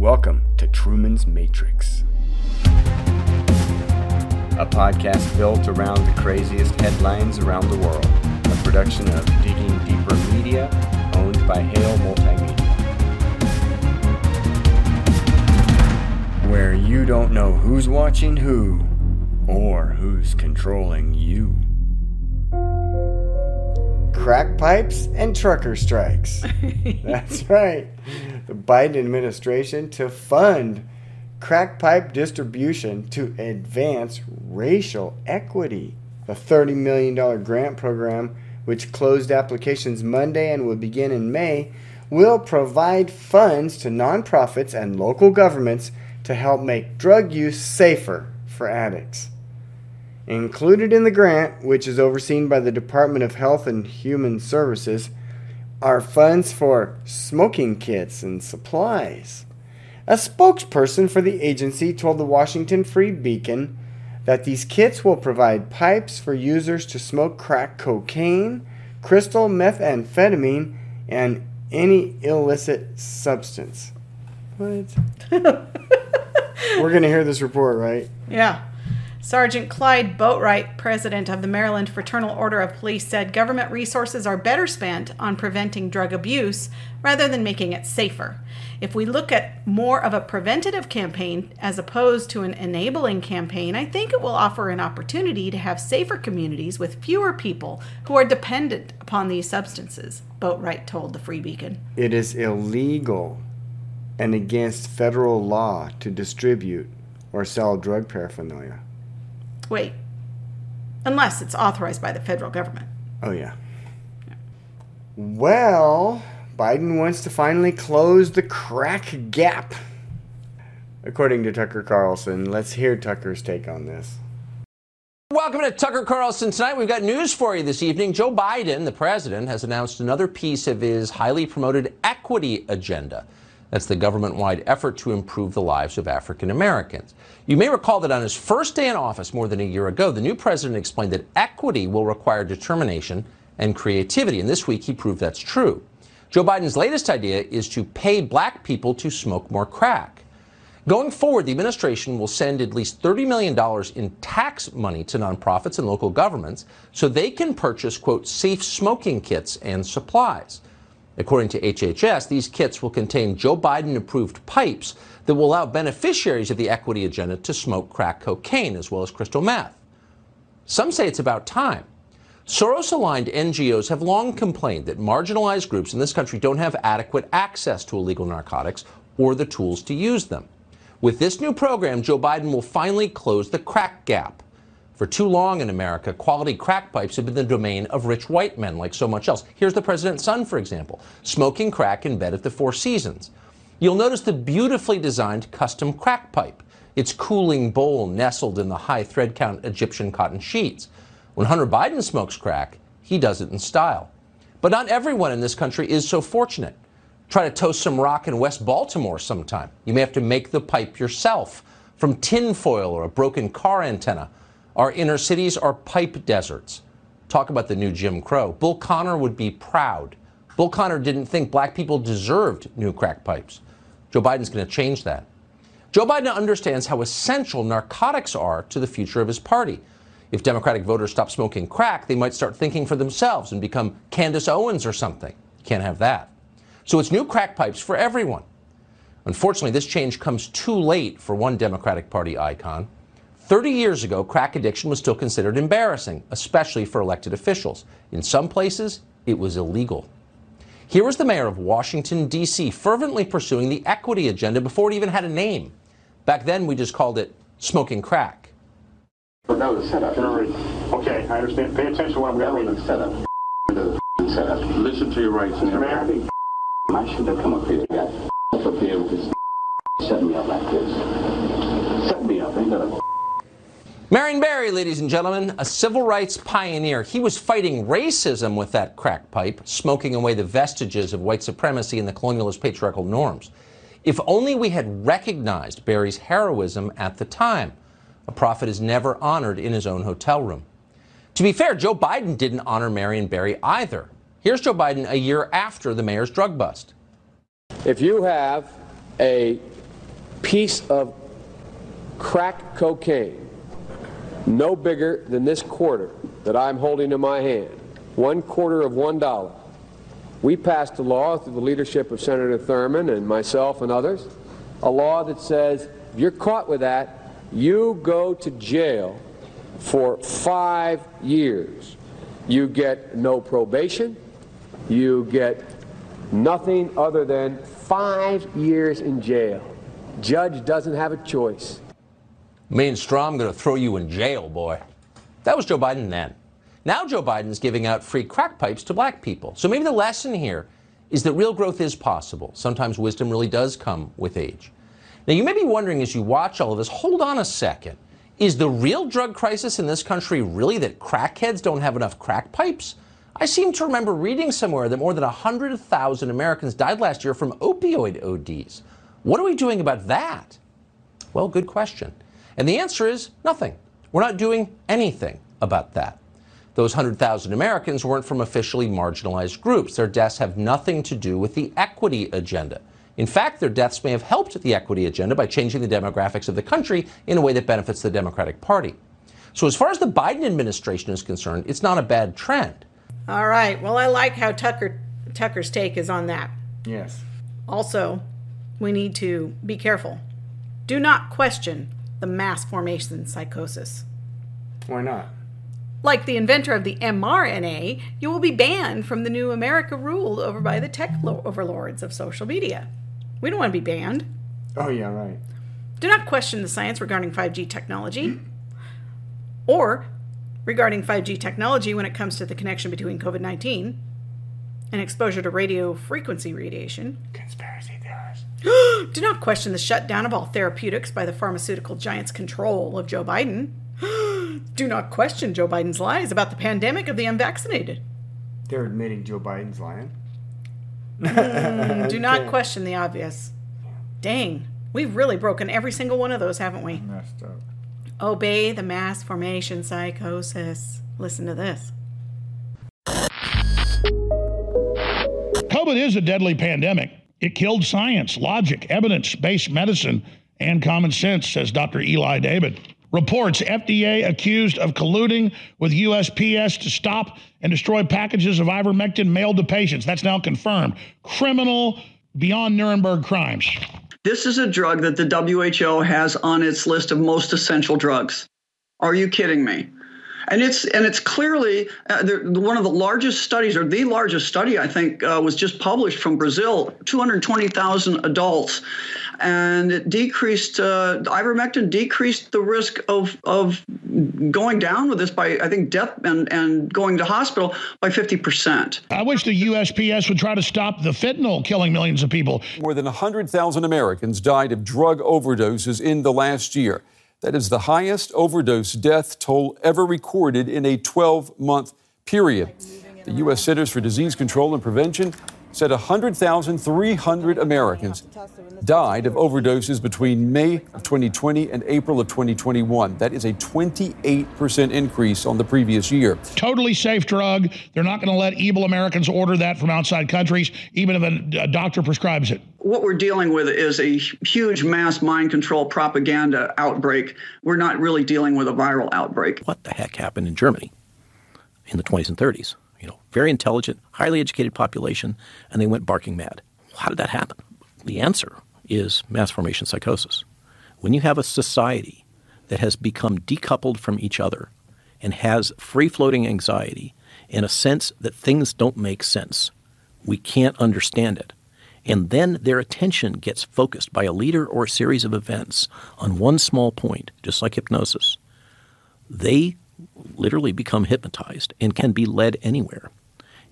Welcome to Truman's Matrix, a podcast built around the craziest headlines around the world, a production of Digging Deeper Media, owned by Hale Multimedia. Where you don't know who's watching who or who's controlling you. Crack pipes and trucker strikes. That's right. The Biden administration to fund crack pipe distribution to advance racial equity. The $30 million grant program, which closed applications Monday and will begin in May, will provide funds to nonprofits and local governments to help make drug use safer for addicts. Included in the grant, which is overseen by the Department of Health and Human Services, are funds for smoking kits and supplies. A spokesperson for the agency told the Washington Free Beacon that these kits will provide pipes for users to smoke crack cocaine, crystal methamphetamine, and any illicit substance. What? We're going to hear this report, right? Yeah. Sergeant Clyde Boatwright, president of the Maryland Fraternal Order of Police, said government resources are better spent on preventing drug abuse rather than making it safer. If we look at more of a preventative campaign as opposed to an enabling campaign, I think it will offer an opportunity to have safer communities with fewer people who are dependent upon these substances, Boatwright told the Free Beacon. It is illegal and against federal law to distribute or sell drug paraphernalia. Wait. Unless it's authorized by the federal government. Oh, yeah. Well, Biden wants to finally close the crack gap. According to Tucker Carlson, let's hear Tucker's take on this. Welcome to Tucker Carlson tonight. We've got news for you this evening. Joe Biden, the president, has announced another piece of his highly promoted equity agenda. That's the government wide effort to improve the lives of African Americans. You may recall that on his first day in office more than a year ago, the new president explained that equity will require determination and creativity. And this week, he proved that's true. Joe Biden's latest idea is to pay black people to smoke more crack. Going forward, the administration will send at least $30 million in tax money to nonprofits and local governments so they can purchase, quote, safe smoking kits and supplies. According to HHS, these kits will contain Joe Biden approved pipes that will allow beneficiaries of the equity agenda to smoke crack cocaine as well as crystal meth. Some say it's about time. Soros aligned NGOs have long complained that marginalized groups in this country don't have adequate access to illegal narcotics or the tools to use them. With this new program, Joe Biden will finally close the crack gap. For too long in America, quality crack pipes have been the domain of rich white men, like so much else. Here's the president's son, for example, smoking crack in bed at the Four Seasons. You'll notice the beautifully designed custom crack pipe, its cooling bowl nestled in the high thread count Egyptian cotton sheets. When Hunter Biden smokes crack, he does it in style. But not everyone in this country is so fortunate. Try to toast some rock in West Baltimore sometime. You may have to make the pipe yourself from tin foil or a broken car antenna our inner cities are pipe deserts. Talk about the new Jim Crow. Bull Connor would be proud. Bull Connor didn't think black people deserved new crack pipes. Joe Biden's going to change that. Joe Biden understands how essential narcotics are to the future of his party. If Democratic voters stop smoking crack, they might start thinking for themselves and become Candace Owens or something. Can't have that. So it's new crack pipes for everyone. Unfortunately, this change comes too late for one Democratic Party icon. 30 years ago, crack addiction was still considered embarrassing, especially for elected officials. In some places, it was illegal. Here was the mayor of Washington, D.C., fervently pursuing the equity agenda before it even had a name. Back then, we just called it smoking crack. But that was a setup. Okay, I understand. Pay attention to what I'm going to read. setup. setup. Listen to your rights. Mr. Mayor, I think I should have come up here, guys. Up here with this setting me up like this. Set me up. Ain't that a Marion Barry, ladies and gentlemen, a civil rights pioneer. He was fighting racism with that crack pipe, smoking away the vestiges of white supremacy and the colonialist patriarchal norms. If only we had recognized Barry's heroism at the time. A prophet is never honored in his own hotel room. To be fair, Joe Biden didn't honor Marion Barry either. Here's Joe Biden a year after the mayor's drug bust. If you have a piece of crack cocaine, no bigger than this quarter that I'm holding in my hand, one quarter of one dollar. We passed a law through the leadership of Senator Thurmond and myself and others, a law that says if you're caught with that, you go to jail for five years. You get no probation, you get nothing other than five years in jail. Judge doesn't have a choice. Main straw, I'm going to throw you in jail, boy. That was Joe Biden then. Now Joe Biden's giving out free crack pipes to black people. So maybe the lesson here is that real growth is possible. Sometimes wisdom really does come with age. Now you may be wondering as you watch all of this, hold on a second. Is the real drug crisis in this country really that crackheads don't have enough crack pipes? I seem to remember reading somewhere that more than 100,000 Americans died last year from opioid ODs. What are we doing about that? Well, good question. And the answer is nothing. We're not doing anything about that. Those 100,000 Americans weren't from officially marginalized groups. Their deaths have nothing to do with the equity agenda. In fact, their deaths may have helped the equity agenda by changing the demographics of the country in a way that benefits the Democratic Party. So, as far as the Biden administration is concerned, it's not a bad trend. All right. Well, I like how Tucker Tucker's take is on that. Yes. Also, we need to be careful. Do not question the mass formation psychosis. Why not? Like the inventor of the mRNA, you will be banned from the new America ruled over by the tech lo- overlords of social media. We don't want to be banned. Oh, yeah, right. Do not question the science regarding 5G technology or regarding 5G technology when it comes to the connection between COVID 19 and exposure to radio frequency radiation. Conspiracy. Do not question the shutdown of all therapeutics by the pharmaceutical giant's control of Joe Biden. Do not question Joe Biden's lies about the pandemic of the unvaccinated. They're admitting Joe Biden's lying. Hmm, do not question the obvious. Dang, we've really broken every single one of those, haven't we? Messed up. Obey the mass formation psychosis. Listen to this. COVID is a deadly pandemic. It killed science, logic, evidence based medicine, and common sense, says Dr. Eli David. Reports FDA accused of colluding with USPS to stop and destroy packages of ivermectin mailed to patients. That's now confirmed. Criminal beyond Nuremberg crimes. This is a drug that the WHO has on its list of most essential drugs. Are you kidding me? And it's and it's clearly uh, one of the largest studies, or the largest study I think uh, was just published from Brazil. 220,000 adults, and it decreased uh, ivermectin decreased the risk of of going down with this by I think death and and going to hospital by 50 percent. I wish the USPS would try to stop the fentanyl killing millions of people. More than 100,000 Americans died of drug overdoses in the last year. That is the highest overdose death toll ever recorded in a 12 month period. The U.S. Centers for Disease Control and Prevention said 100,300 Americans died of overdoses between May of 2020 and April of 2021. That is a 28% increase on the previous year. Totally safe drug. They're not going to let evil Americans order that from outside countries, even if a, a doctor prescribes it. What we're dealing with is a huge mass mind control propaganda outbreak. We're not really dealing with a viral outbreak. What the heck happened in Germany in the 20s and 30s? You know, very intelligent, highly educated population, and they went barking mad. How did that happen? The answer is mass formation psychosis. When you have a society that has become decoupled from each other and has free floating anxiety and a sense that things don't make sense, we can't understand it. And then their attention gets focused by a leader or a series of events on one small point, just like hypnosis. They literally become hypnotized and can be led anywhere.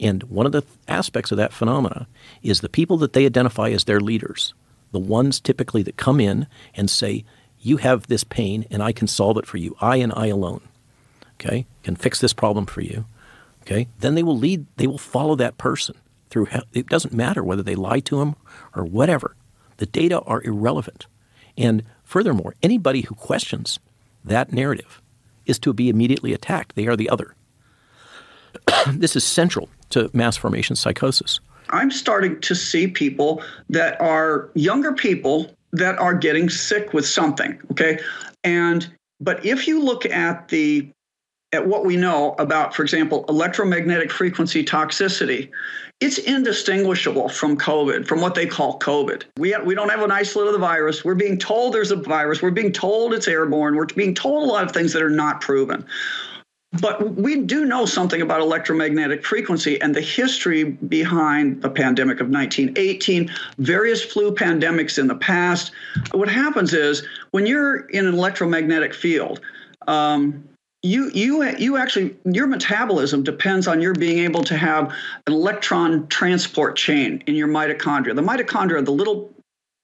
And one of the aspects of that phenomena is the people that they identify as their leaders, the ones typically that come in and say, You have this pain and I can solve it for you. I and I alone. Okay? Can fix this problem for you. Okay? Then they will lead, they will follow that person through. It doesn't matter whether they lie to them or whatever. The data are irrelevant. And furthermore, anybody who questions that narrative is to be immediately attacked. They are the other. this is central to mass formation psychosis. I'm starting to see people that are younger people that are getting sick with something. Okay. And, but if you look at the, at what we know about, for example, electromagnetic frequency toxicity, it's indistinguishable from COVID, from what they call COVID. We, we don't have an isolate of the virus. We're being told there's a virus. We're being told it's airborne. We're being told a lot of things that are not proven. But we do know something about electromagnetic frequency and the history behind the pandemic of 1918, various flu pandemics in the past. What happens is when you're in an electromagnetic field, um, you you you actually your metabolism depends on your being able to have an electron transport chain in your mitochondria. The mitochondria are the little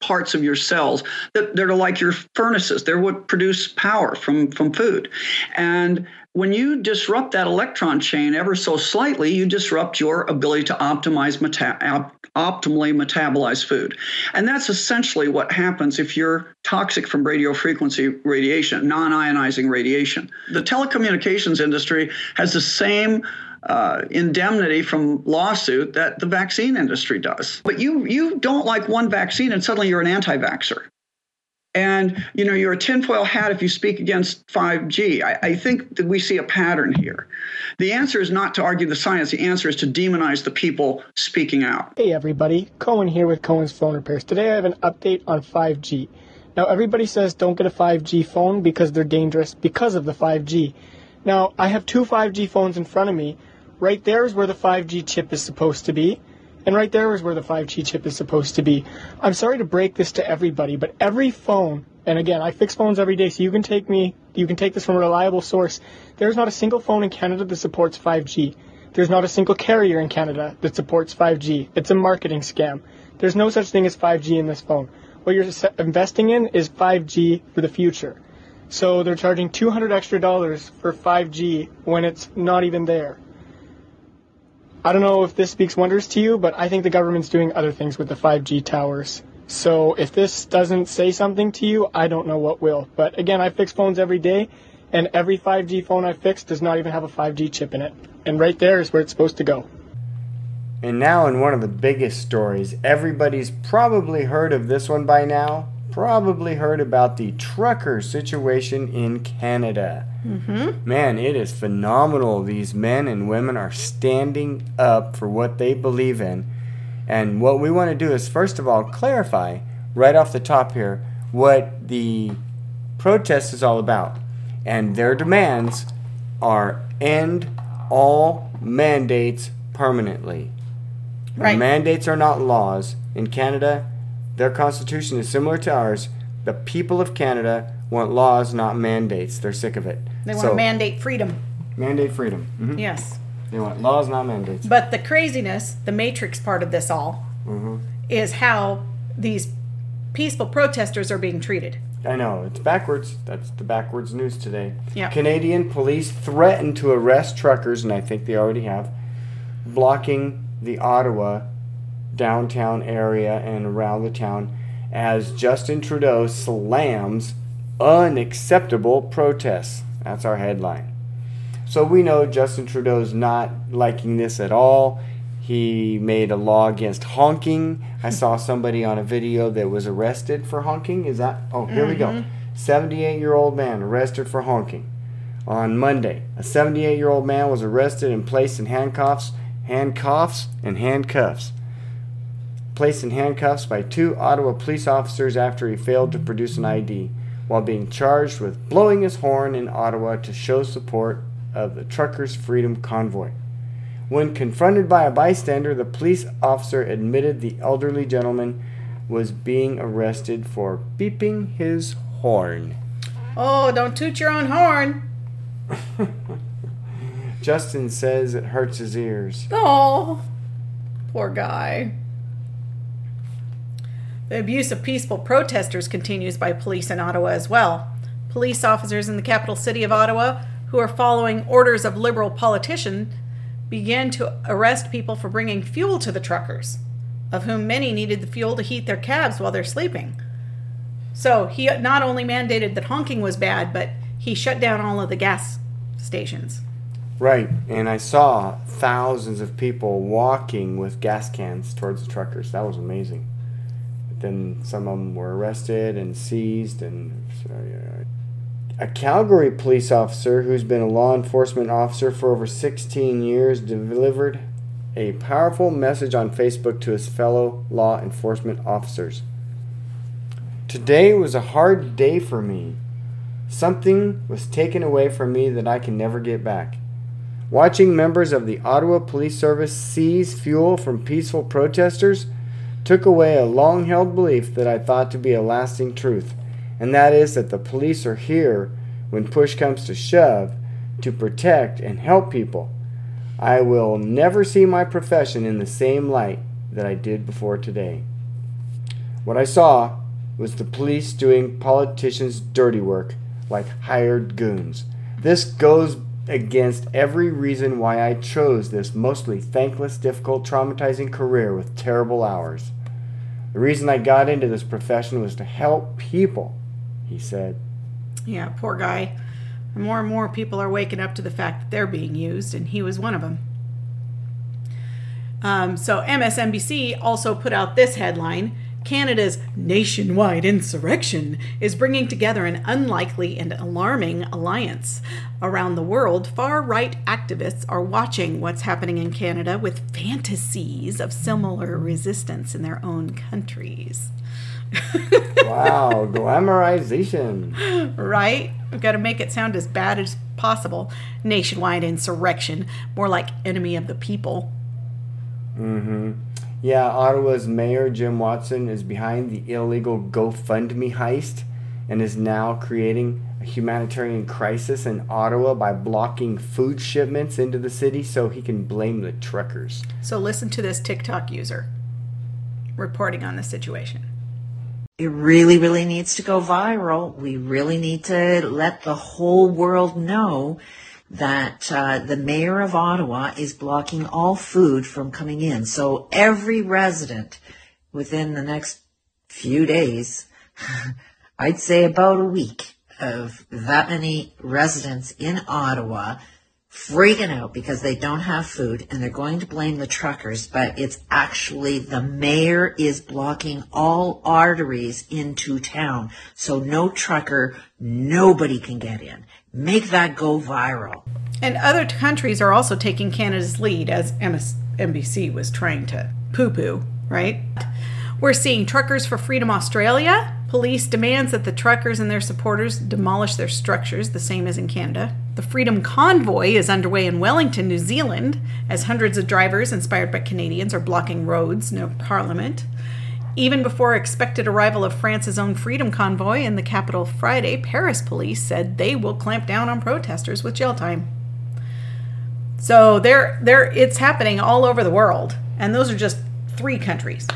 parts of your cells that, that are like your furnaces. They're what produce power from from food, and when you disrupt that electron chain ever so slightly, you disrupt your ability to optimize meta- optimally metabolize food. And that's essentially what happens if you're toxic from radio frequency radiation, non ionizing radiation. The telecommunications industry has the same uh, indemnity from lawsuit that the vaccine industry does. But you you don't like one vaccine and suddenly you're an anti-vaxxer and you know you're a tinfoil hat if you speak against 5g I, I, think that we see a pattern here. The answer is not to argue the science. The answer is to demonize the people speaking out. Hey everybody. Cohen here with cohen's phone repairs. Today i have an update on 5g now everybody says don't get a 5g phone because they're dangerous because of the 5g now i have two 5g phones in front of me. Right there is where the 5g chip is supposed to be and right there is where the 5G chip is supposed to be. I'm sorry to break this to everybody, but every phone, and again, I fix phones every day, so you can take me, you can take this from a reliable source. There's not a single phone in Canada that supports 5G. There's not a single carrier in Canada that supports 5G. It's a marketing scam. There's no such thing as 5G in this phone. What you're investing in is 5G for the future. So they're charging 200 extra dollars for 5G when it's not even there. I don't know if this speaks wonders to you, but I think the government's doing other things with the 5G towers. So if this doesn't say something to you, I don't know what will. But again, I fix phones every day, and every 5G phone I fix does not even have a 5G chip in it. And right there is where it's supposed to go. And now, in one of the biggest stories, everybody's probably heard of this one by now probably heard about the trucker situation in Canada. Mm-hmm. Man, it is phenomenal. These men and women are standing up for what they believe in. And what we want to do is, first of all, clarify right off the top here what the protest is all about. And their demands are end all mandates permanently. Right. Mandates are not laws. In Canada, their constitution is similar to ours. The people of Canada want laws, not mandates. They're sick of it. They want so, mandate freedom. Mandate freedom. Mm-hmm. Yes. They want laws, not mandates. But the craziness, the matrix part of this all, mm-hmm. is how these peaceful protesters are being treated. I know it's backwards. That's the backwards news today. Yeah. Canadian police threatened to arrest truckers, and I think they already have, blocking the Ottawa downtown area and around the town as Justin Trudeau slams unacceptable protests. That's our headline. So we know Justin Trudeau's not liking this at all. He made a law against honking. I saw somebody on a video that was arrested for honking. Is that? Oh, here mm-hmm. we go. 78 year old man arrested for honking. On Monday, a 78 year old man was arrested and placed in handcuffs, handcuffs, and handcuffs placed in handcuffs by two Ottawa police officers after he failed to produce an ID, while being charged with blowing his horn in Ottawa to show support of the Truckers' Freedom Convoy. When confronted by a bystander, the police officer admitted the elderly gentleman was being arrested for beeping his horn. Oh, don't toot your own horn. Justin says it hurts his ears. Oh, poor guy. The abuse of peaceful protesters continues by police in Ottawa as well. Police officers in the capital city of Ottawa, who are following orders of Liberal politicians, began to arrest people for bringing fuel to the truckers, of whom many needed the fuel to heat their cabs while they're sleeping. So he not only mandated that honking was bad, but he shut down all of the gas stations. Right, and I saw thousands of people walking with gas cans towards the truckers. That was amazing then some of them were arrested and seized. And a Calgary police officer who's been a law enforcement officer for over 16 years delivered a powerful message on Facebook to his fellow law enforcement officers. Today was a hard day for me. Something was taken away from me that I can never get back. Watching members of the Ottawa Police Service seize fuel from peaceful protesters took away a long held belief that I thought to be a lasting truth, and that is that the police are here when push comes to shove to protect and help people. I will never see my profession in the same light that I did before today. What I saw was the police doing politicians' dirty work like hired goons. This goes against every reason why I chose this mostly thankless, difficult, traumatizing career with terrible hours. The reason I got into this profession was to help people, he said. Yeah, poor guy. More and more people are waking up to the fact that they're being used, and he was one of them. Um, so MSNBC also put out this headline Canada's nationwide insurrection is bringing together an unlikely and alarming alliance. Around the world, far right activists are watching what's happening in Canada with fantasies of similar resistance in their own countries. wow, glamorization. Right? We've got to make it sound as bad as possible. Nationwide insurrection, more like enemy of the people. Mm hmm. Yeah, Ottawa's Mayor Jim Watson is behind the illegal GoFundMe heist and is now creating a humanitarian crisis in Ottawa by blocking food shipments into the city so he can blame the truckers. So listen to this TikTok user reporting on the situation. It really, really needs to go viral. We really need to let the whole world know that uh, the mayor of Ottawa is blocking all food from coming in. So every resident within the next few days, I'd say about a week of that many residents in Ottawa freaking out because they don't have food and they're going to blame the truckers, but it's actually the mayor is blocking all arteries into town. So no trucker, nobody can get in. Make that go viral. And other countries are also taking Canada's lead, as MSNBC was trying to poo poo, right? We're seeing Truckers for Freedom Australia. Police demands that the truckers and their supporters demolish their structures, the same as in Canada. The Freedom Convoy is underway in Wellington, New Zealand, as hundreds of drivers inspired by Canadians are blocking roads near Parliament. Even before expected arrival of France's own Freedom Convoy in the capital Friday, Paris police said they will clamp down on protesters with jail time. So there, there, it's happening all over the world, and those are just three countries.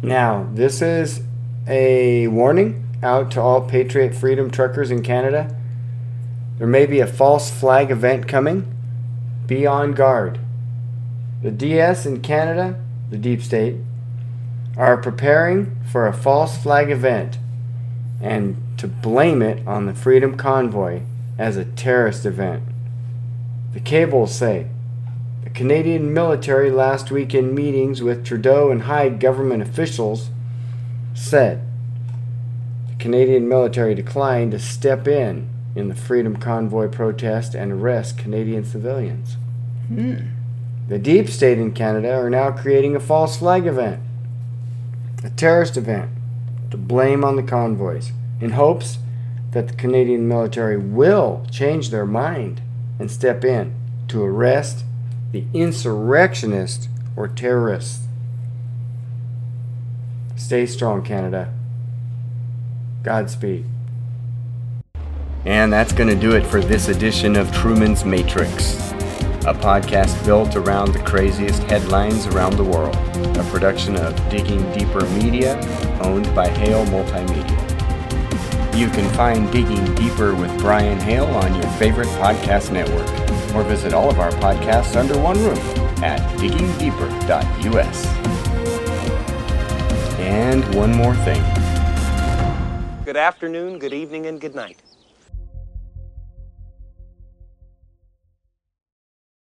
Now, this is a warning out to all Patriot Freedom truckers in Canada. There may be a false flag event coming. Be on guard. The DS in Canada, the deep state, are preparing for a false flag event and to blame it on the Freedom Convoy as a terrorist event. The cables say the Canadian military last week in meetings with Trudeau and high government officials said the Canadian military declined to step in in the Freedom Convoy protest and arrest Canadian civilians. Hmm. The deep state in Canada are now creating a false flag event a terrorist event to blame on the convoys in hopes that the Canadian military will change their mind and step in to arrest the insurrectionists or terrorists. Stay strong, Canada. Godspeed. And that's going to do it for this edition of Truman's Matrix a podcast built around the craziest headlines around the world, a production of Digging Deeper Media, owned by Hale Multimedia. You can find Digging Deeper with Brian Hale on your favorite podcast network, or visit all of our podcasts under one roof at diggingdeeper.us. And one more thing. Good afternoon, good evening, and good night.